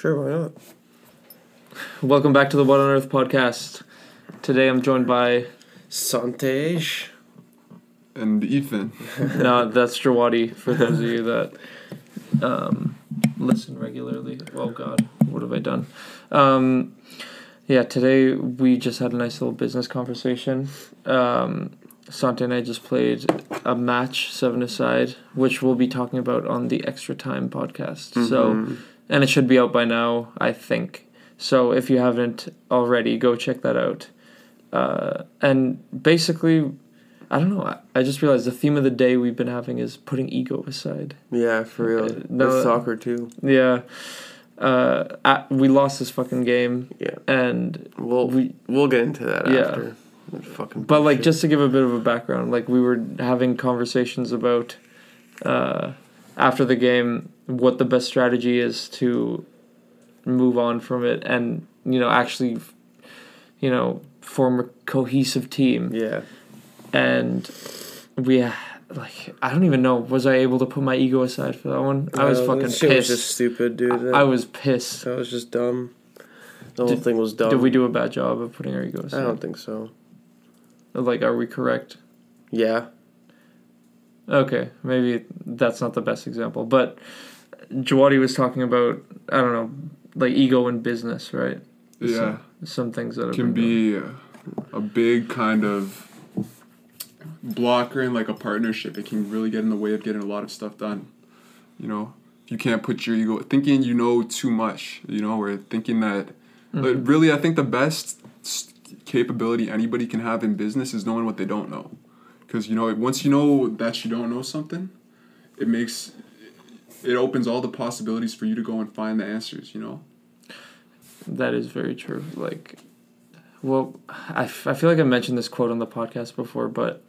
Sure, why not? Welcome back to the What on Earth podcast. Today I'm joined by Santage. and Ethan. no, that's Jawadi for those of you that um, listen regularly. Oh God, what have I done? Um, yeah, today we just had a nice little business conversation. Um, Sante and I just played a match seven aside, which we'll be talking about on the Extra Time podcast. So, Mhm. And it should be out by now, I think. So if you haven't already, go check that out. Uh, and basically, I don't know. I, I just realized the theme of the day we've been having is putting ego aside. yeah, for real. Uh, no, With soccer too. Yeah. Uh, at, we lost this fucking game, Yeah, and we'll we we'll get into that Yeah. after. That Fucking. but like just to give a bit of a background, like we were having conversations about uh, after the game what the best strategy is to move on from it, and you know actually, you know, form a cohesive team. Yeah. and we like I don't even know was I able to put my ego aside for that one? I was Uh, fucking shit was just stupid, dude. I, I was pissed. That was just dumb. The whole Did- thing was dumb. Did we do a bad job of putting our ego aside I don't think so. Like, are we correct? Yeah. Okay, maybe that's not the best example, but Jawadi was talking about I don't know, like ego in business, right? Yeah, Some things that can be a, a big kind of blocker in like a partnership. It can really get in the way of getting a lot of stuff done. You know, you can't put your ego thinking you know too much. You know, or thinking that. Mhm. But really, I think the best capability anybody can have in business is knowing what they don't know. Because you know, once you know that you don't know something, it makes it opens all the possibilities for you to go and find the answers. You know. That is very true. Like, well, I, f- I feel like I mentioned this quote on the podcast before, but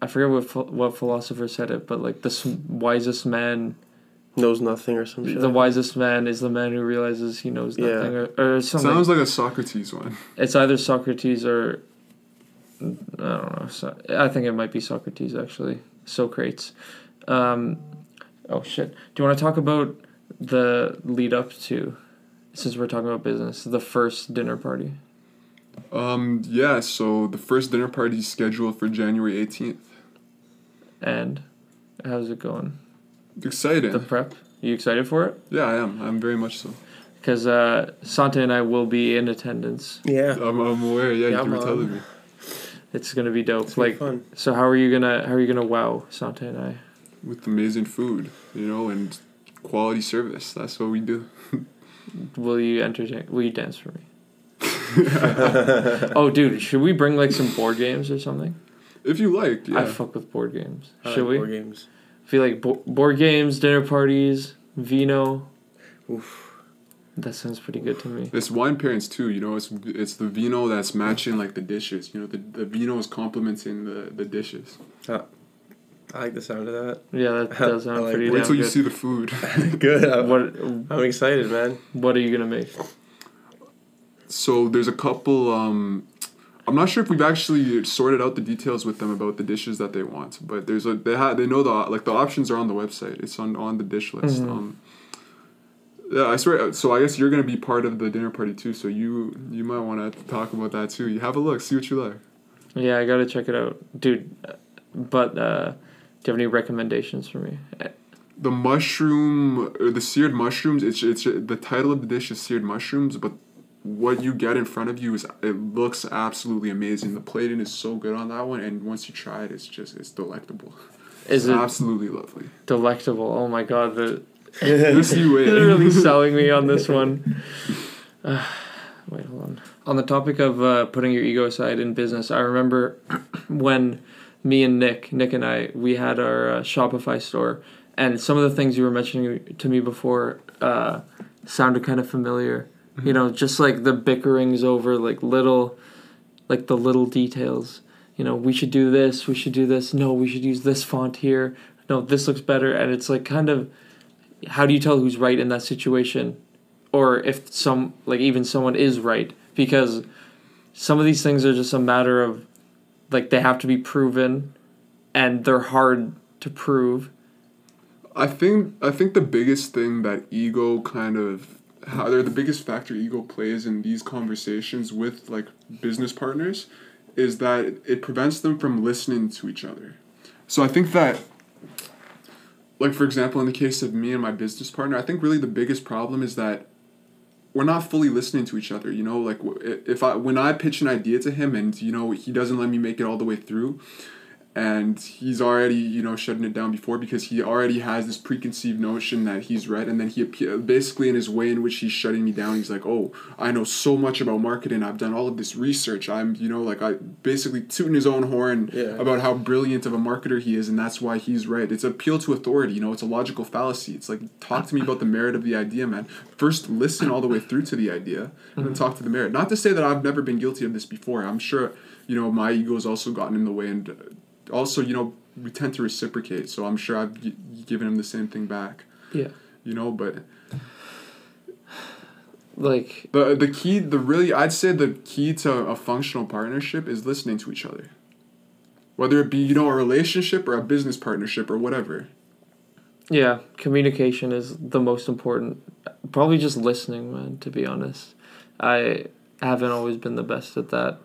I forget what ph- what philosopher said it. But like, the s- wisest man, Knows nothing or some shit. the wisest man is the man who realizes he knows Yeah. nothing, or, or something. Sounds like a Socrates one. it's either Socrates or I don't know. So, I think it might be Socrates actually. Socrates. Um, oh shit! Do you want to talk about the lead up to? Since we're talking about business, the first dinner party. Um, yeah, so the first dinner party is scheduled for January 18th. And how's it going? Exciting. The prep? You excited for it? yeah, I am. I'm very much so. Because uh, Sante and I will be in attendance. yeah. I'm, I'm aware. Yeah, Yeah, you were man. telling me. It's gonna be dope. It's gonna be like, fun. so how are you gonna how are you gonna wow Sante and I? With amazing food, you know, and quality service. That's what we do. Will you entertain? Will you dance for me? oh, dude, should we bring like some board games or something? If you like, I fuck with board games. I should like we? board games. feel like bo- board games, dinner parties, vino. Oof. That sounds pretty good to me. It's wine pairings too, you know. It's it's the vino that's matching like the dishes. You know, the, the vino is complementing the, the dishes. Ah. I like the sound of that. Yeah, that does I sound like- pretty Wait damn till you good. see the food. Good. I'm, What I'm excited, man. What are you gonna make? So there's a couple. Um, I'm not sure if we've actually sorted out the details with them about the dishes that they want, but there's a they have they know the like the options are on the website. It's on on the dish list. Mhm. Um, yeah, I swear. So I guess you're gonna be part of the dinner party too. So you you might want to talk about that too. You have a look, see what you like. Yeah, I gotta check it out, dude. uh, But uh, do you have any recommendations for me? The mushroom or the seared mushrooms. It's it's the title of the dish is seared mushrooms, but what you get in front of you is it looks absolutely amazing. The plating is so good on that one, and once you try it, it's just it's delectable. Is It's it absolutely lovely. delectable? Oh my god, the Just you wait. They're really selling me on this one. Uh, wait, hold on. On the topic of uh, putting your ego aside in business, I remember when me and Nick, Nick and I, we had our uh, Shopify store, and some of the things you were mentioning to me before uh, sounded kind of familiar. You know, just like the bickerings over like little, like the little details. You know, we should do this. We should do this. No, we should use this font here. No, this looks better, and it's like kind of how do you tell who's right in that situation or if some like even someone is right because some of these things are just a matter of like they have to be proven and they're hard to prove I think I think the biggest thing that ego kind of how they're the biggest factor ego plays in these conversations with like business partners is that it prevents them from listening to each other. So I think that like for example in the case of me and my business partner, I think really the biggest problem is that we're not fully listening to each other, you know, like if I when I pitch an idea to him and you know he doesn't let me make it all the way through, and he's already you know shutting it down before because he already has this preconceived notion that he's right and then he basically in his way in which he's shutting me down he's like oh i know so much about marketing. I've done all of this research. I'm you know like i basically tooting his own horn Yeah. about how brilliant of a marketer he is and that's why he's right it's appeal to authority you know it's a logical fallacy. It's like talk to me about the merit of the idea man. First listen all the way through to the idea and then mm-hmm. talk to the merit. Not to say that i've never been guilty of this before. I'm sure you know my ego has also gotten in the way and also you know we tend to reciprocate so i'm sure i've g- given him the same thing back Yeah. you know but Like the the key the really i'd say the key to a functional partnership is listening to each other whether it be you know a relationship or a business partnership or whatever Yeah, communication is the most important. Probably just listening, man, to be honest. I haven't always been the best at that.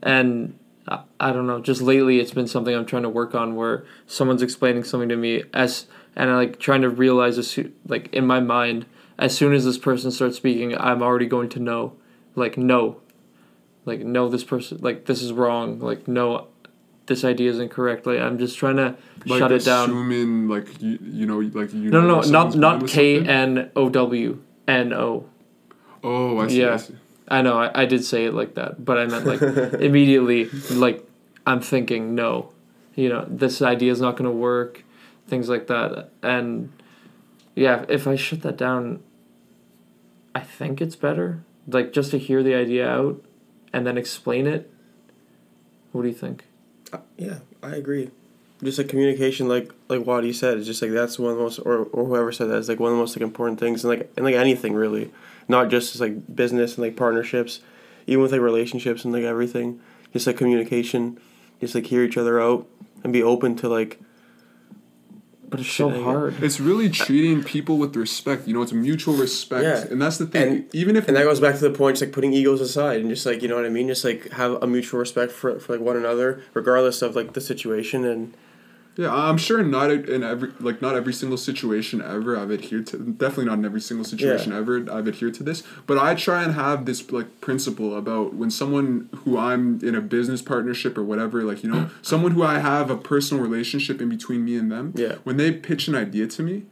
And I, I don't know, just lately it's been something I'm trying to work on where someone's explaining something to me as and I like trying to realize as soo- like in my mind as soon as this person starts speaking, I'm already going to know like no. Like no this person like this is wrong. Like no this idea is incorrect. Like I'm just trying to like shut it down. assuming like you, you know like you No, no, no, not not K. N O W N O. oh i see, I see. I know, I, I did say it like that, but I meant like immediately, like I'm thinking no, you know, this idea is not going to work, things like that, and yeah, if I shut that down, I think it's better, like just to hear the idea out, and then explain it. What do you think? Uh, yeah, I agree. Just like communication, like like Wadi said, it's just like that's one of the most, or, or whoever said that, is like one of the most like important things, and like and like anything really, not just as, like business and like partnerships, even with like relationships and like everything, just like communication, just like hear each other out and be open to like But it's so hard. it's really treating people with respect you know it's a mutual respect Yeah. and that's the thing And- even if And that goes back to the point, just like putting egos aside and just like you know what I mean, just like have a mutual respect for for like one another, regardless of like the situation. And Yeah, I'm sure not in every like not every single situation ever I've adhered to definitely not in every single situation ever I've adhered to this. But I try and have this like principle about when someone who I'm in a business partnership or whatever, like you know, someone who I have a personal relationship in between me and them. Yeah. When they pitch an idea to me,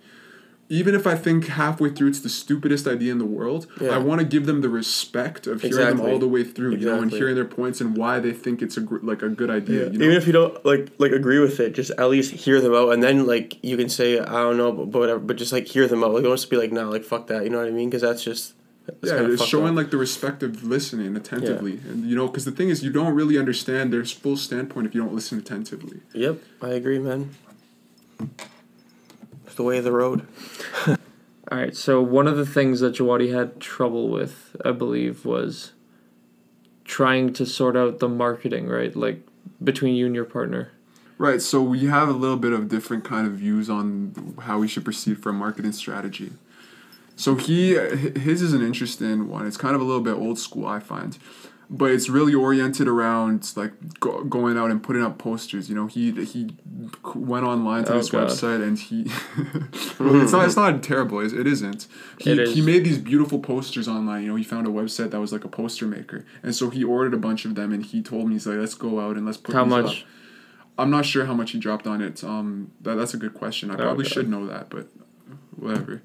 even if I think halfway through it's the stupidest idea in the world, Yeah. I want to give them the respect of hearing them all the way through, you know, and hearing their points and why they think it's a gr- like a good idea. You know? even if you don't like like agree with it, just at least hear them out, and then like you can say I don't know, but, but whatever. But just like hear them out. Like don't just be like no, like fuck that. You know what I mean? Because that's just that's yeah, it's showing up. like the respect of listening attentively, and you know, because the thing is, you don't really understand their full standpoint if you don't listen attentively. Yep, I agree, man. It's the way of the road. All right, so one of the things that Jawadi had trouble with, I believe, was trying to sort out the marketing, right? Like between you and your partner. Right. So we have a little bit of different kind of views on how we should proceed for a marketing strategy. So he his is an interesting one. It's kind of a little bit old school, I find, but it's really oriented around like go, going out and putting up posters. You know, he he went online to Oh, this God. website and he well, it's not it's not terrible. It it isn't. He It is. he made these beautiful posters online. You know, he found a website that was like a poster maker, and so he ordered a bunch of them. And he told me he's like, let's go out and let's put How much? up." I'm not sure how much he dropped on it. Um, that, that's a good question. I Oh, probably God. should know that, but whatever.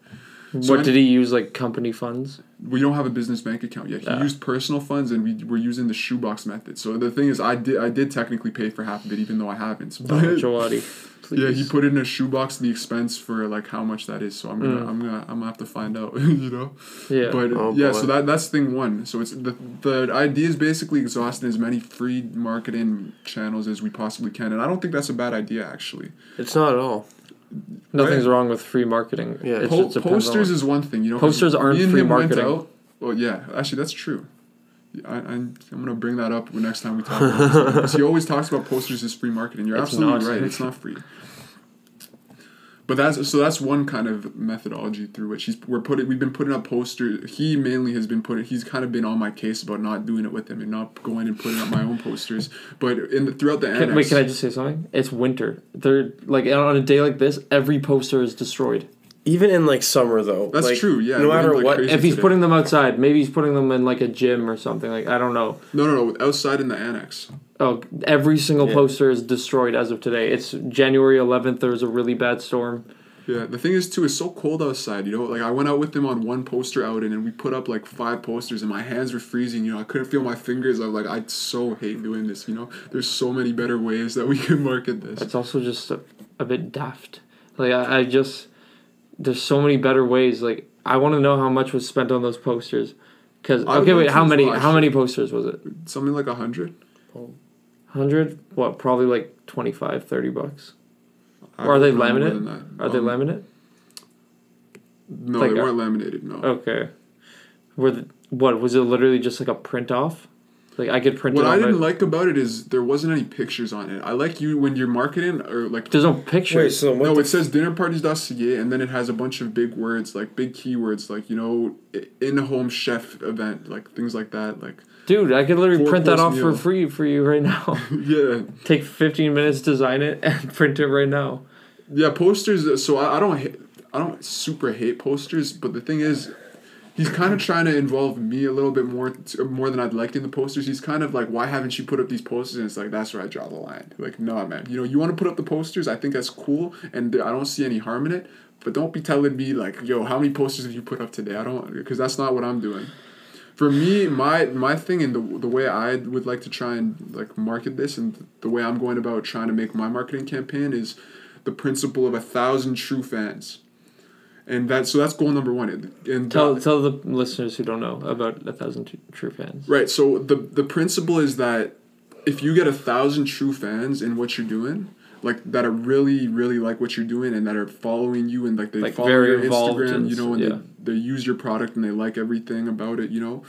What So I- did he use? Like company funds? We don't have a business bank account yet. He used personal funds, and we were using the shoebox method. So the thing is, I did I did technically pay for half of it, even though I haven't. But Jawadi, please. yeah, he put it in a shoebox the expense for like how much that is. So I'm gonna Mm. I'm gonna I'm gonna have to find out. you know. Yeah. But Oh, yeah, boy. so that that's thing one. So it's the the idea is basically exhausting as many free marketing channels as we possibly can, and I don't think that's a bad idea actually. It's not at all. Nothing's right. wrong with free marketing. Yeah. It Po- just posters on is one thing, you know. 'cause Posters aren't me and free him went marketing. out- Well, yeah, actually, that's true. I, I'm, I'm gonna bring that up next time we talk. about this, he always talks about posters as free marketing. You're It's absolutely not. right. It's not free. But that's so that's one kind of methodology through which he's we're putting we've been putting up posters. He mainly has been putting he's kind of been on my case about not doing it with him and not going and putting up my own posters. But in the, throughout the Can, annex, wait, can I just say something? It's winter. They're like on a day like this, every poster is destroyed. Even in like summer though. That's like, true, yeah, No we're in, matter like, what. If he's today. putting them outside, maybe he's putting them in like a gym or something. Like I don't know. no no no outside in the annex. Oh, every single Yeah. poster is destroyed as of today. It's January 11th. There was a really bad storm. Yeah, the thing is too, it's so cold outside. You know, like I went out with him on one poster outing, and we put up like five posters, and my hands were freezing. You know, I couldn't feel my fingers. I was like, I so hate doing this. You know, there's so many better ways that we can market this. It's also just a, a bit daft. Like I, I just there's so many better ways. Like I want to know how much was spent on those posters. Cause I would okay, like wait, how many? well, How many posters was it? Something like a hundred. Hundred? What? Probably like 25, 30 bucks. I Are they would laminate? than that. Are they Um, laminate? No, Like they weren't laminated. No. Okay. Were the, what was it? Literally just like a print off? Like I could print What it I didn't it. like about it is there wasn't any pictures on it. I like you when you're marketing or like There's no pictures. Wait, pictures. so what no, the it says dinnerparties.ca and then it has a bunch of big words like big keywords like you know in-home chef event like things like that like Dude, I could literally print that off course for free for you right now. yeah Take 15 minutes, design it, and print it right now. yeah posters. So I, I don't hate, I don't super hate posters, but the thing is, he's kind of trying to involve me a little bit more more than I'd like in the posters. He's kind of like, why haven't you put up these posters? And it's like that's where I draw the line. Like, no, man, you know, you want to put up the posters. I think that's cool, and I don't see any harm in it. But don't be telling me like, yo, how many posters have you put up today? I don't, because that's not what I'm doing. For me, my my thing and the the way I would like to try and like market this and the way I'm going about trying to make my marketing campaign is the principle of a thousand true fans. And that so that's goal number one. And, Tell tell the listeners who don't know about a thousand Tru- true fans. Right. So the the principle is that if you get a thousand true fans in what you're doing, like that are really really like what you're doing and that are following you and like they Like, follow your Instagram, and you know, and yeah. they, they use your product and they like everything about it, you know.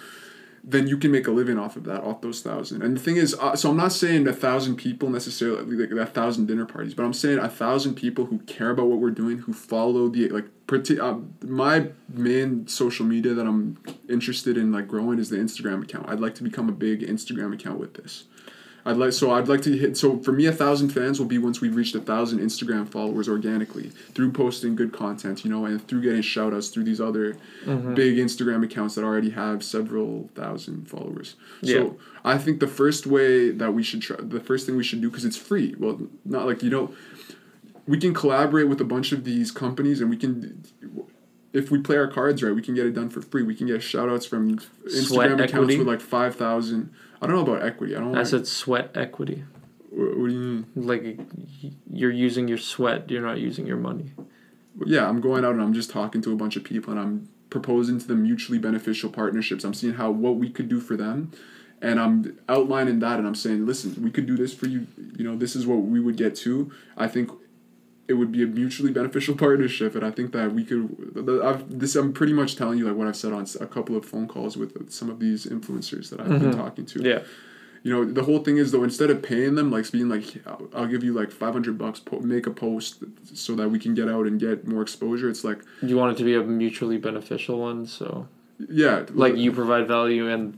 Then you can make a living off of that, off those thousand. And the thing is, uh, so I'm not saying a thousand people necessarily, like a thousand dinner parties, but I'm saying a thousand people who care about what we're doing, who follow the like. Parti- uh, my main social media that I'm interested in like growing is the Instagram account. I'd like to become a big Instagram account with this. I'd like so I'd like to hit so for me a thousand fans will be once we've reached a thousand Instagram followers organically through posting good content, you know, and through getting shout outs through these other Mm-hmm. big Instagram accounts that already have several thousand followers. Yeah. So I think the first way that we should try the first thing we should do because it's free. Well, not like you know, we can collaborate with a bunch of these companies and we can if we play our cards right, we can get it done for free. We can get shout outs from Sweat Instagram accounts equity? with like 5,000. I don't know about equity. I don't I like, said sweat equity. what, what do you mean? Like you're using your sweat. You're not using your money. Yeah, I'm going out and I'm just talking to a bunch of people and I'm proposing to them mutually beneficial partnerships. I'm seeing how what we could do for them and I'm outlining that and I'm saying, listen, we could do this for you. You know, this is what we would get to. I think it would be a mutually beneficial partnership and I think that we could I've this I'm pretty much telling you like what I've said on a couple of phone calls with some of these influencers that I've been Mhm. talking to. Yeah. You know, the whole thing is though, instead of paying them, like being like, I'll, I'll give you like five hundred bucks, po- make a post so that we can get out and get more exposure. It's like, You want it to be a mutually beneficial one, so yeah, like you provide value and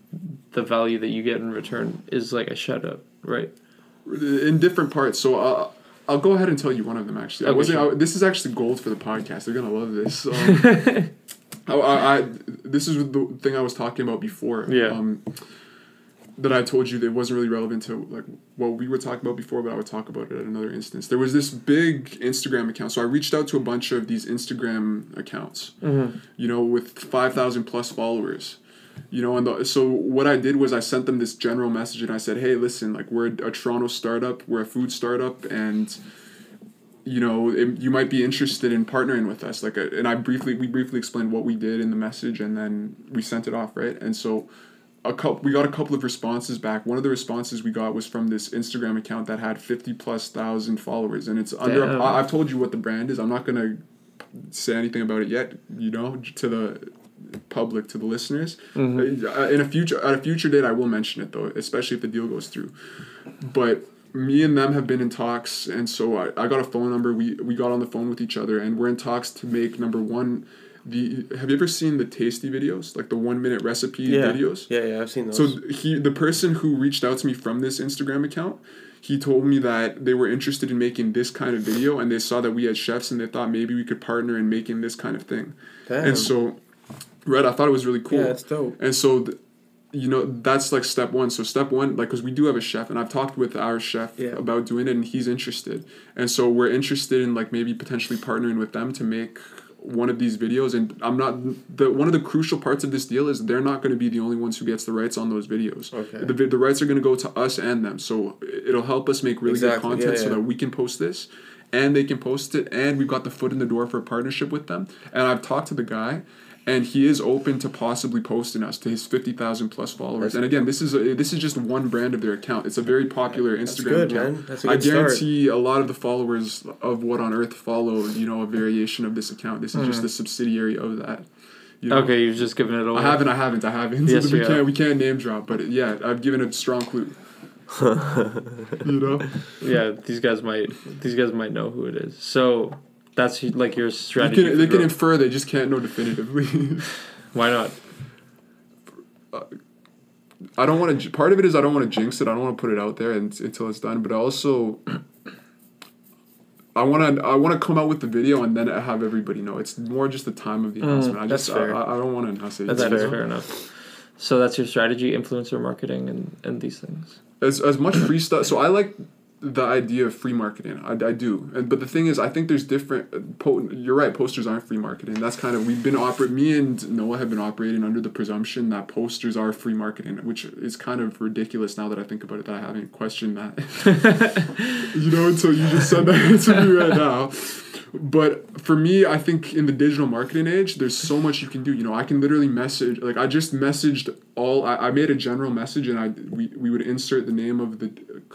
the value that you get in return is like a shout out, right? in different parts. So I'll, I'll go ahead and tell you one of them. Actually, I wasn't. sure. I, this is actually gold for the podcast. They're gonna love this. Um, I, I, I, this is the thing I was talking about before. Yeah. Um, that I told you that wasn't really relevant to like what we were talking about before, but I would talk about it at another instance. There was this big Instagram account. So I reached out to a bunch of these Instagram accounts. Mm-hmm. you know, with 5,000 plus followers. You know, and the, so what I did was I sent them this general message and I said, hey, listen, like we're a Toronto startup, we're a food startup, and you know, it, you might be interested in partnering with us. Like, and I briefly, we briefly explained what we did in the message, and then we sent it off, right? And so, a couple, we got a couple of responses back. One of the responses we got was from this Instagram account that had fifty plus thousand followers, and it's under. I, I've told you what the brand is. I'm not gonna say anything about it yet. You know, to the public, to the listeners. Mm-hmm. Uh, In a future, at a future date, I will mention it though, especially if the deal goes through. But me and them have been in talks, and so I, I got a phone number. We we got on the phone with each other, and we're in talks to make number one. The have you ever seen the tasty videos, like the one minute recipe Yeah. videos? Yeah, yeah, I've seen those. So he, the person who reached out to me from this Instagram account, he told me that they were interested in making this kind of video, and they saw that we had chefs, and they thought maybe we could partner in making this kind of thing. Damn. And so, Red, I thought it was really cool. yeah, it's dope. And so, th- you know, that's like step one. So step one, like, because we do have a chef, and I've talked with our chef Yeah. about doing it, and he's interested. And so we're interested in like maybe potentially partnering with them to make one of these videos. And I'm not the one of the crucial parts of this deal is they're not going to be the only ones who gets the rights on those videos. Okay. The, the rights are going to go to us and them. So it'll help us make really Exactly, good content yeah, so that we can post this. And they can post it, and we've got the foot in the door for a partnership with them. And I've talked to the guy, and he is open to possibly posting us to his fifty thousand plus followers. That's- and again, this is a, this is just one brand of their account. It's a very popular That's Instagram good, account. man. That's a I good start. guarantee a lot of the followers of What on Earth follow, you know, a variation of this account. This is just mm-hmm. a subsidiary of that. You know? Okay, you've just given it away. I haven't. I haven't. I haven't. Yes, we can't. We can't name drop, but yeah, I've given a strong clue. you know. Yeah, these guys might. These guys might know who it is. So that's like your strategy. can, they can infer. They just can't know definitively. Why not? Uh, I don't want to. Part of it is I don't want to jinx it. I don't want to put it out there and, until it's done. But also, I want to. I want to come out with the video and then have everybody know. It's more just the time of the mm, announcement. I that's just. fair. I, I don't want to announce it. That's is fair. fair enough. So that's your strategy, influencer marketing, and and these things. as as much free stuff. So I like the idea of free marketing. I, I do. And but the thing is, I think there's different. uh, Po- you're right. Posters aren't free marketing. That's kind of we've been operate. Me and Noah have been operating under the presumption that posters are free marketing, which is kind of ridiculous now that I think about it. That I haven't questioned that. you know, until you just said that to me right now. But for me, I think in the digital marketing age, there's so much you can do. You know, I can literally message. Like I just messaged all. I, I made a general message, and I we, we would insert the name of the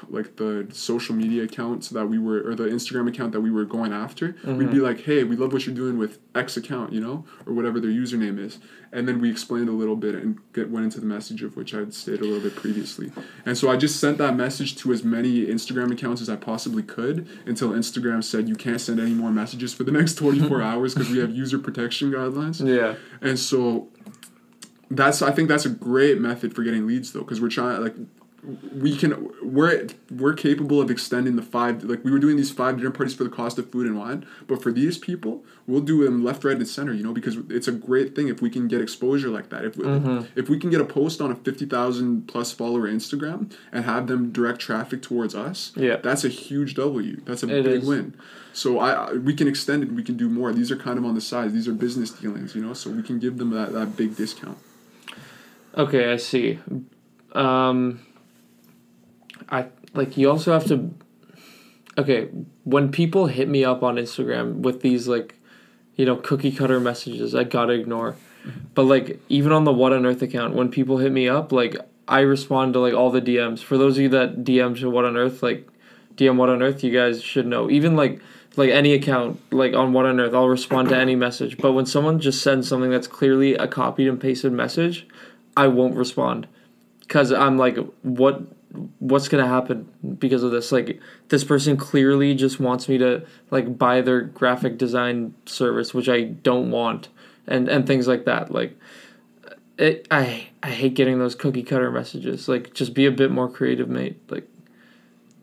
like the social media account that we were or the Instagram account that we were going after. We'd be mm-hmm. like, hey, we love what you're doing with X account, you know, or whatever their username is, and then we explained a little bit and get went into the message of which I'd stated a little bit previously. And so I just sent that message to as many Instagram accounts as I possibly could until Instagram said you can't send any more messages for the next 24 hours because we have user protection guidelines. Yeah. And so that's I think that's a great method for getting leads though because we're trying like we can we're we're capable of extending the five like we were doing these five dinner parties for the cost of food and wine but for these people we'll do them left right and center you know because it's a great thing if we can get exposure like that. If we, mm-hmm. if we can get a post on a 50,000 plus follower Instagram and have them direct traffic towards us Yeah. that's a huge W. That's a It big is. win. So I I- we can extend it. We can do more. These are kind of on the sides. These are business dealings you know so we can give them that, that big discount Okay, I see. Um, I like you also have to. Okay, when people hit me up on Instagram with these like, you know, cookie cutter messages, I gotta ignore. But like even on the What on Earth account, when people hit me up, like I respond to like all the DMs. For those of you that DM to What on Earth, like DM What on Earth, you guys should know. Even like like any account, like on What on Earth, I'll respond to any message. But when someone just sends something that's clearly a copied and pasted message, I won't respond because I'm like, what, what's gonna happen because of this? Like, this person clearly just wants me to like buy their graphic design service, which I don't want, and and things like that. Like, it, I I hate getting those cookie cutter messages. Like, just be a bit more creative, mate. Like,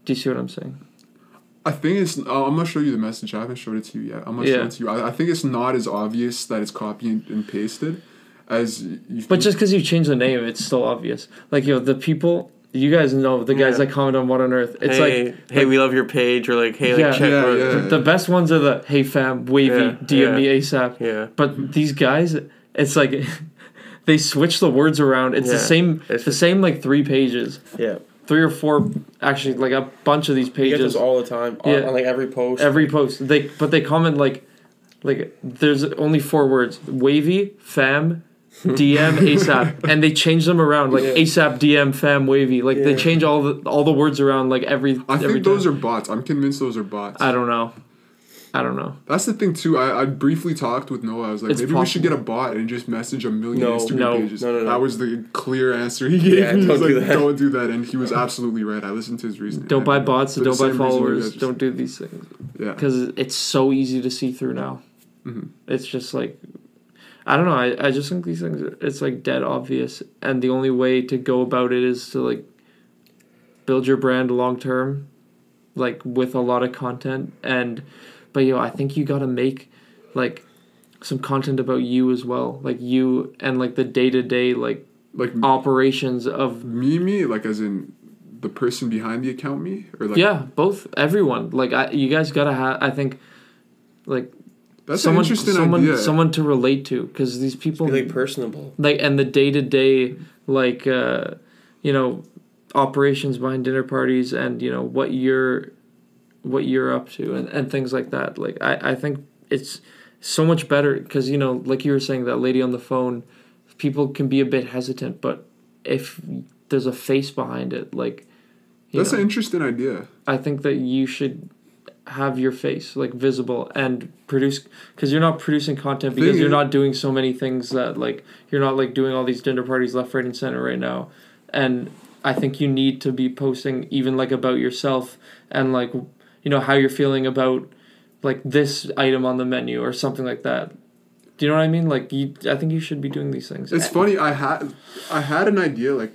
do you see what I'm saying? I think it's. Uh, I'm gonna show you the message. I haven't showed it to you yet. I'm gonna Yeah. show it to you. I, I think it's not as obvious that it's copy and, and pasted as you. But just because you change the name, it's still obvious. Like, you know, the people. You guys know the guys Yeah. that comment on What on Earth. It's hey, like hey, we love your page, or like, hey, like, Yeah. check. Yeah, our- yeah. The, the best ones are the hey fam, wavy, Yeah, DM me ASAP. yeah. But these guys, it's like they switch the words around. It's the same, it's- the same like three pages, Yeah, three or four, actually like a bunch of these you get pages. all the time on, Yeah. on like every post. Every post, they but they comment like, like there's only four words: wavy, fam, DM, ASAP, and they change them around like Yeah. ASAP, DM, fam, wavy. Like they change all the all the words around like every. I every think those time. are bots. I'm convinced those are bots. I don't know. I don't know. That's the thing too. I, I briefly talked with Noah. I was like, It's maybe we should get a bot and just message a million No, Instagram no, pages. no, no, no. That was the clear answer he gave Yeah, me. He was don't do like, that. don't do that, and he was absolutely right. I listened to his reasoning. Don't And buy bots and don't buy same reason you followers. just- Don't do these things Yeah. because it's so easy to see through now. Mhm. It's just like I don't know. I, I just think these things it's like dead obvious, and the only way to go about it is to like build your brand long term, like with a lot of content. And but yo, I think you got to make like some content about you as well, like you and like the day to day like Like operations of me, me, like as in the person behind the account, me, or like yeah, both everyone. Like I, you guys gotta have. I think like That's someone, an interesting someone, idea. someone to relate to because these people Be like personable. like and the day to day like uh, you know operations behind dinner parties and you know what you're what you're up to and, and things like that. Like I, I think it's so much better because you know like you were saying that lady on the phone, people can be a bit hesitant, but if there's a face behind it, like That's know, an interesting idea. I think that you should have your face like visible and produce because you're not producing content because you're not doing so many things that like you're not like doing all these dinner parties left right and center right now. And i think you need to be posting even like about yourself and like you know how you're feeling about like this item on the menu or something like that. Do you know what i mean? Like you i think you should be doing these things. It's funny. I had I had an idea like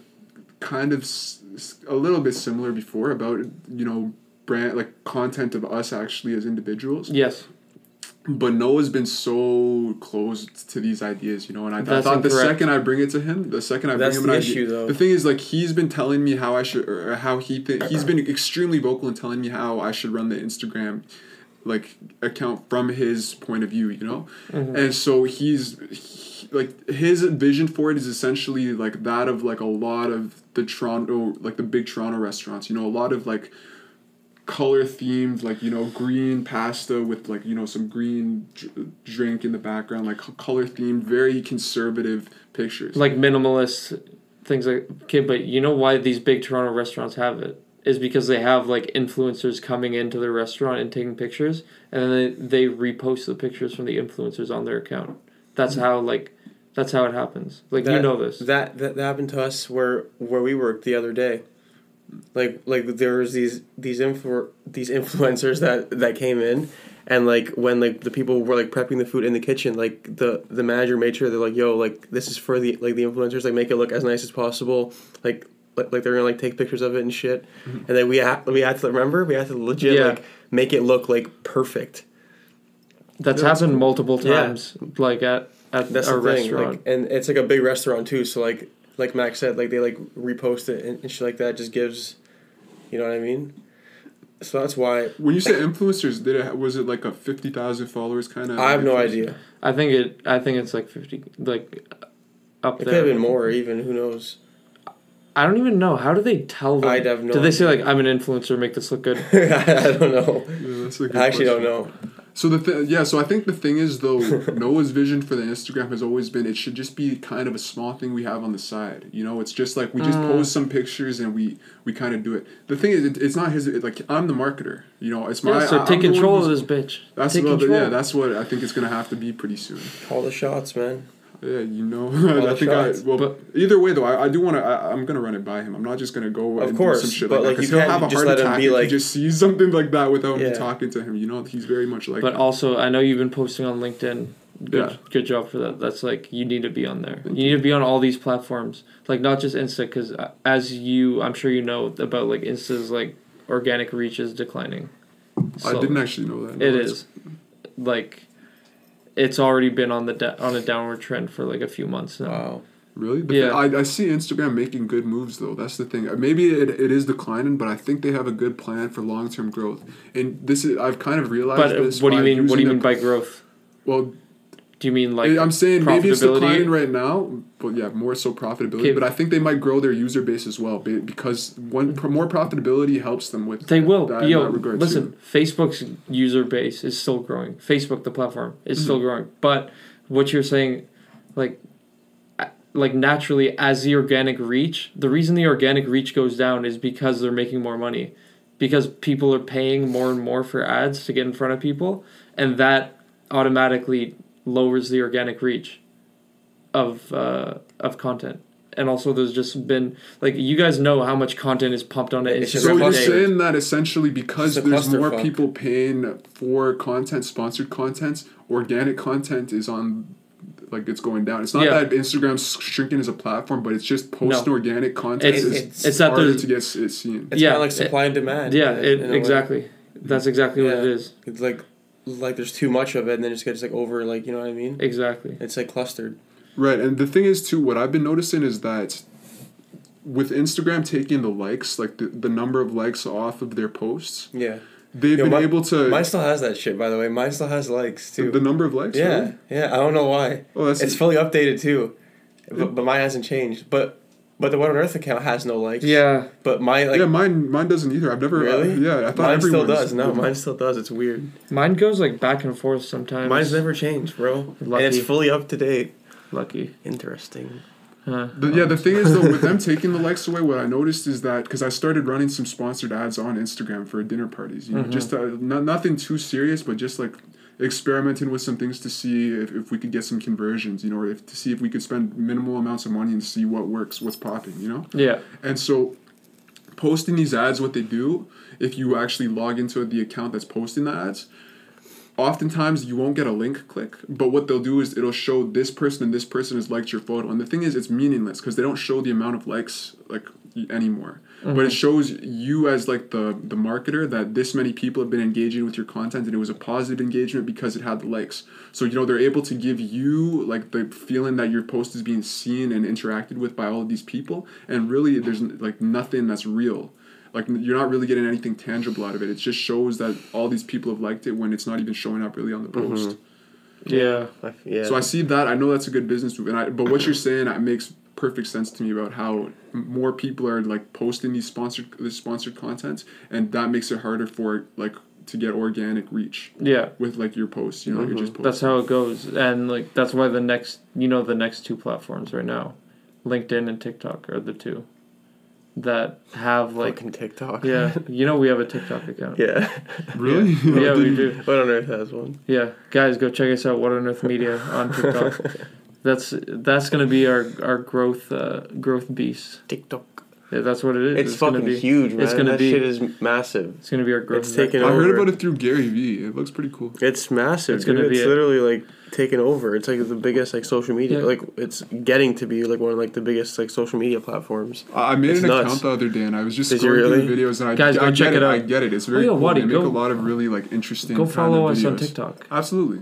kind of s- a little bit similar before about you know brand like content of us actually as individuals. yes But Noah's been so closed to these ideas, you know, and I, I That's thought the second I bring it to him, the second I That's bring him the an idea, though. the thing is like he's been telling me how I should, or how he th- he's been extremely vocal in telling me how I should run the Instagram like account from his point of view, you know, mm-hmm. and so he's he, like his vision for it is essentially like that of like a lot of the Toronto, like the big Toronto restaurants, you know, a lot of like color themed like you know green pasta with like you know some green dr- drink in the background like color themed very conservative pictures. Like minimalist things like okay but you know why these big toronto restaurants have it? Is because they have like influencers coming into the restaurant and taking pictures and then they, they repost the pictures from the influencers on their account. That's how like that's how it happens. Like you know this. That, that that happened to us where where we worked the other day. Like like there was these these influ- these influencers that that came in and like when like the people were like prepping the food in the kitchen like the the manager made sure they're like yo like this is for the like the influencers like make it look as nice as possible like like, like they're gonna like take pictures of it and shit mm-hmm. and then we had we had to remember we had to legit Yeah. like make it look like perfect that's Yeah, that's happened cool. multiple Yeah. times like at at That's a the restaurant like, and it's like a big restaurant too. So like, like Max said, like they like repost it and, and shit like that. Just gives, you know what I mean. So that's why when you say influencers did it was it like a 50,000 followers kind of I have no idea. i think it i think it's like 50 like up It there could have been more, even who knows. i don't even know how do they tell them I'd have no do they say like i'm an influencer make this look good I don't know. yeah, that's a good I actually question. don't know. So the th- yeah so i think the thing is though noah's vision for the instagram has always been it should just be kind of a small thing we have on the side. You know it's just like we just Mm. post some pictures and we we kind of do it. The thing is it, it's not his it, like i'm the marketer. You know it's my yeah, so I- take I'm control of this bitch. That's take well, control yeah that's what i think it's gonna have to be pretty soon. Call the shots, man. Yeah, you know. I think I well. But- either way, though, I, I do want to. I'm gonna run it by him. I'm not just gonna go Of and course, do some shit but, like, like, that. 'cause you he'll can't have a just heart let him attack be if like- he just sees something like that without me talking to him. You know, he's very much like. But that. also, I know you've been posting on LinkedIn. Good, Yeah. good job for that. That's like you need to be on there. You need to be on all these platforms, like not just Insta, because uh, as you, I'm sure you know about like Insta's like organic reach is declining. I didn't actually know that. No, It is, like, it's already been on the da- on a downward trend for like a few months now. Wow. Really? The Yeah. I, I see Instagram making good moves though. That's the thing. Maybe it, it is declining, but I think they have a good plan for long term growth. And this is I've kind of realized. But uh, this what do you mean? What do you mean by growth? Well, Do you mean like I'm saying maybe it's declining right now, but yeah, more so profitability. Okay. But I think they might grow their user base as well because one more profitability helps them with. They will. that Yo, listen, Facebook's user base is still growing. Facebook, the platform, is still mm-hmm. growing. But what you're saying, like, like naturally, as the organic reach, the reason the organic reach goes down is because they're making more money, because people are paying more and more for ads to get in front of people, and that automatically lowers the organic reach of uh, of content. And also, there's just been like you guys know how much content is pumped on It's Instagram. So you're cluster. saying that essentially because there's more clusterfuck. people paying for content, sponsored content, organic content is on, like it's going down. It's not Yeah. that Instagram's shrinking as a platform, but it's just post No. organic content. It's- is it's- it's harder to get it seen. It's Yeah, kind of like it- supply and demand. yeah, in- it, in a way. exactly. That's exactly what it Yeah. is. It's like like there's too much of it, and then it just gets like over. Like you know what I mean? Exactly. It's like clustered. Right, and the thing is too, what I've been noticing is that with Instagram taking the likes, like the, the number of likes off of their posts, Yeah. they've Yo, been my- able to Mine still has that shit, by the way. Mine still has likes the, too. the number of likes. yeah, really? yeah. I don't know why. Oh, that's It's fully updated too, but, but mine hasn't changed. But but the What on Earth account has no likes. Yeah. But my like yeah, mine mine doesn't either. I've never really. yeah, I thought mine still does. No, did. mine still does. It's weird. Mine goes like back and forth sometimes. Mine's never changed, bro. Lucky. And it's fully up to date. lucky. Interesting. Huh. The, yeah, the thing is though, with them taking the likes away, what I noticed is that because I started running some sponsored ads on Instagram for dinner parties, you know, Mhm. just uh, no, nothing too serious, but just like experimenting with some things to see if, if we could get some conversions, you know, or if to see if we could spend minimal amounts of money and see what works, what's popping, you know. Yeah. And so, posting these ads, what they do, if you actually log into the account that's posting the ads, oftentimes you won't get a link click. But what they'll do is it'll show this person and this person has liked your photo. And the thing is, it's meaningless because they don't show the amount of likes like anymore. But it mm-hmm. shows you as like the the marketer that this many people have been engaging with your content and it was a positive engagement because it had the likes. So you know they're able to give you like the feeling that your post is being seen and interacted with by all of these people and really there's like nothing that's real. Like you're not really getting anything tangible out of it. It just shows that all these people have liked it when it's not even showing up really on the mm-hmm. post. Yeah. I- Yeah. So I see that. I know that's a good business move, and I. But what you're saying it makes perfect sense to me about how more people are like posting these sponsored this sponsored content, and that makes it harder for like to get organic reach Yeah. with like your posts. You know, you're just posting. That's how it goes. And like that's why the next you know the next two platforms right now, LinkedIn and TikTok are the two that have like Fucking TikTok. yeah, you know we have a TikTok account. yeah. really. Yeah, we do. What on earth has one? Yeah, guys, go check us out. What on Earth Media on TikTok. that's that's gonna be our our growth uh, growth beast. TikTok. Yeah, that's what it is. It's, gonna fucking be, huge, man. It's gonna that be. shit is massive. It's gonna be our growth. It's taken I heard about it through Gary Vee. It looks pretty cool. It's massive. It's It's gonna It's be a- literally like taken over. It's like the biggest like social media. Yeah. Like it's getting to be like one of like the biggest like social media platforms. I I made It's an nuts. account the other day, and I was just Did you scrolling through really? the videos, and I, Guys, go I check get it I get it. It's very Oh, yeah, cool. Wadi, they make go- a lot of really like interesting. Go follow of us on. TikTok. Absolutely.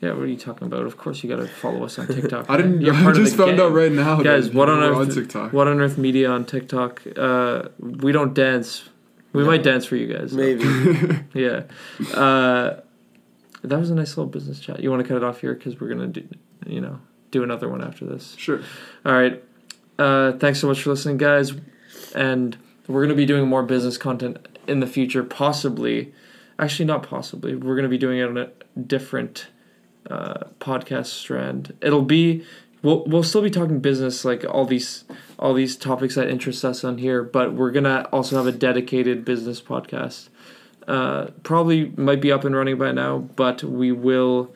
Yeah, what are you talking about? Of course you gotta follow us on TikTok. I didn't. You're I part of just the found gang. out right now. Guys, what on earth? on TikTok? What on Earth Media on TikTok? Uh, we don't dance. We No. might dance for you guys. though. Maybe. Yeah. Uh, that was a nice little business chat. You want to cut it off here because we're gonna do, you know, do another one after this. Sure. All right. Uh, thanks so much for listening, guys. And we're going to be doing more business content in the future, possibly. Actually, not possibly. We're going to be doing it on a different uh, podcast strand. It'll be. We'll, we'll still be talking business like all these all these topics that interest us on here but we're gonna also have a dedicated business podcast uh, probably might be up and running by now but we will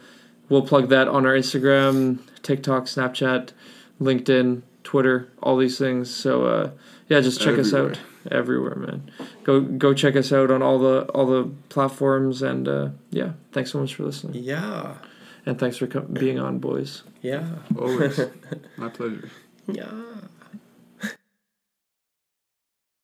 we'll plug that on our instagram tiktok snapchat linkedin twitter all these things so uh, yeah just check us out everywhere man go go check us out on all the all the platforms and uh, yeah thanks so much for listening yeah. And thanks for co- being on boys Yeah. Always. My pleasure. Yeah.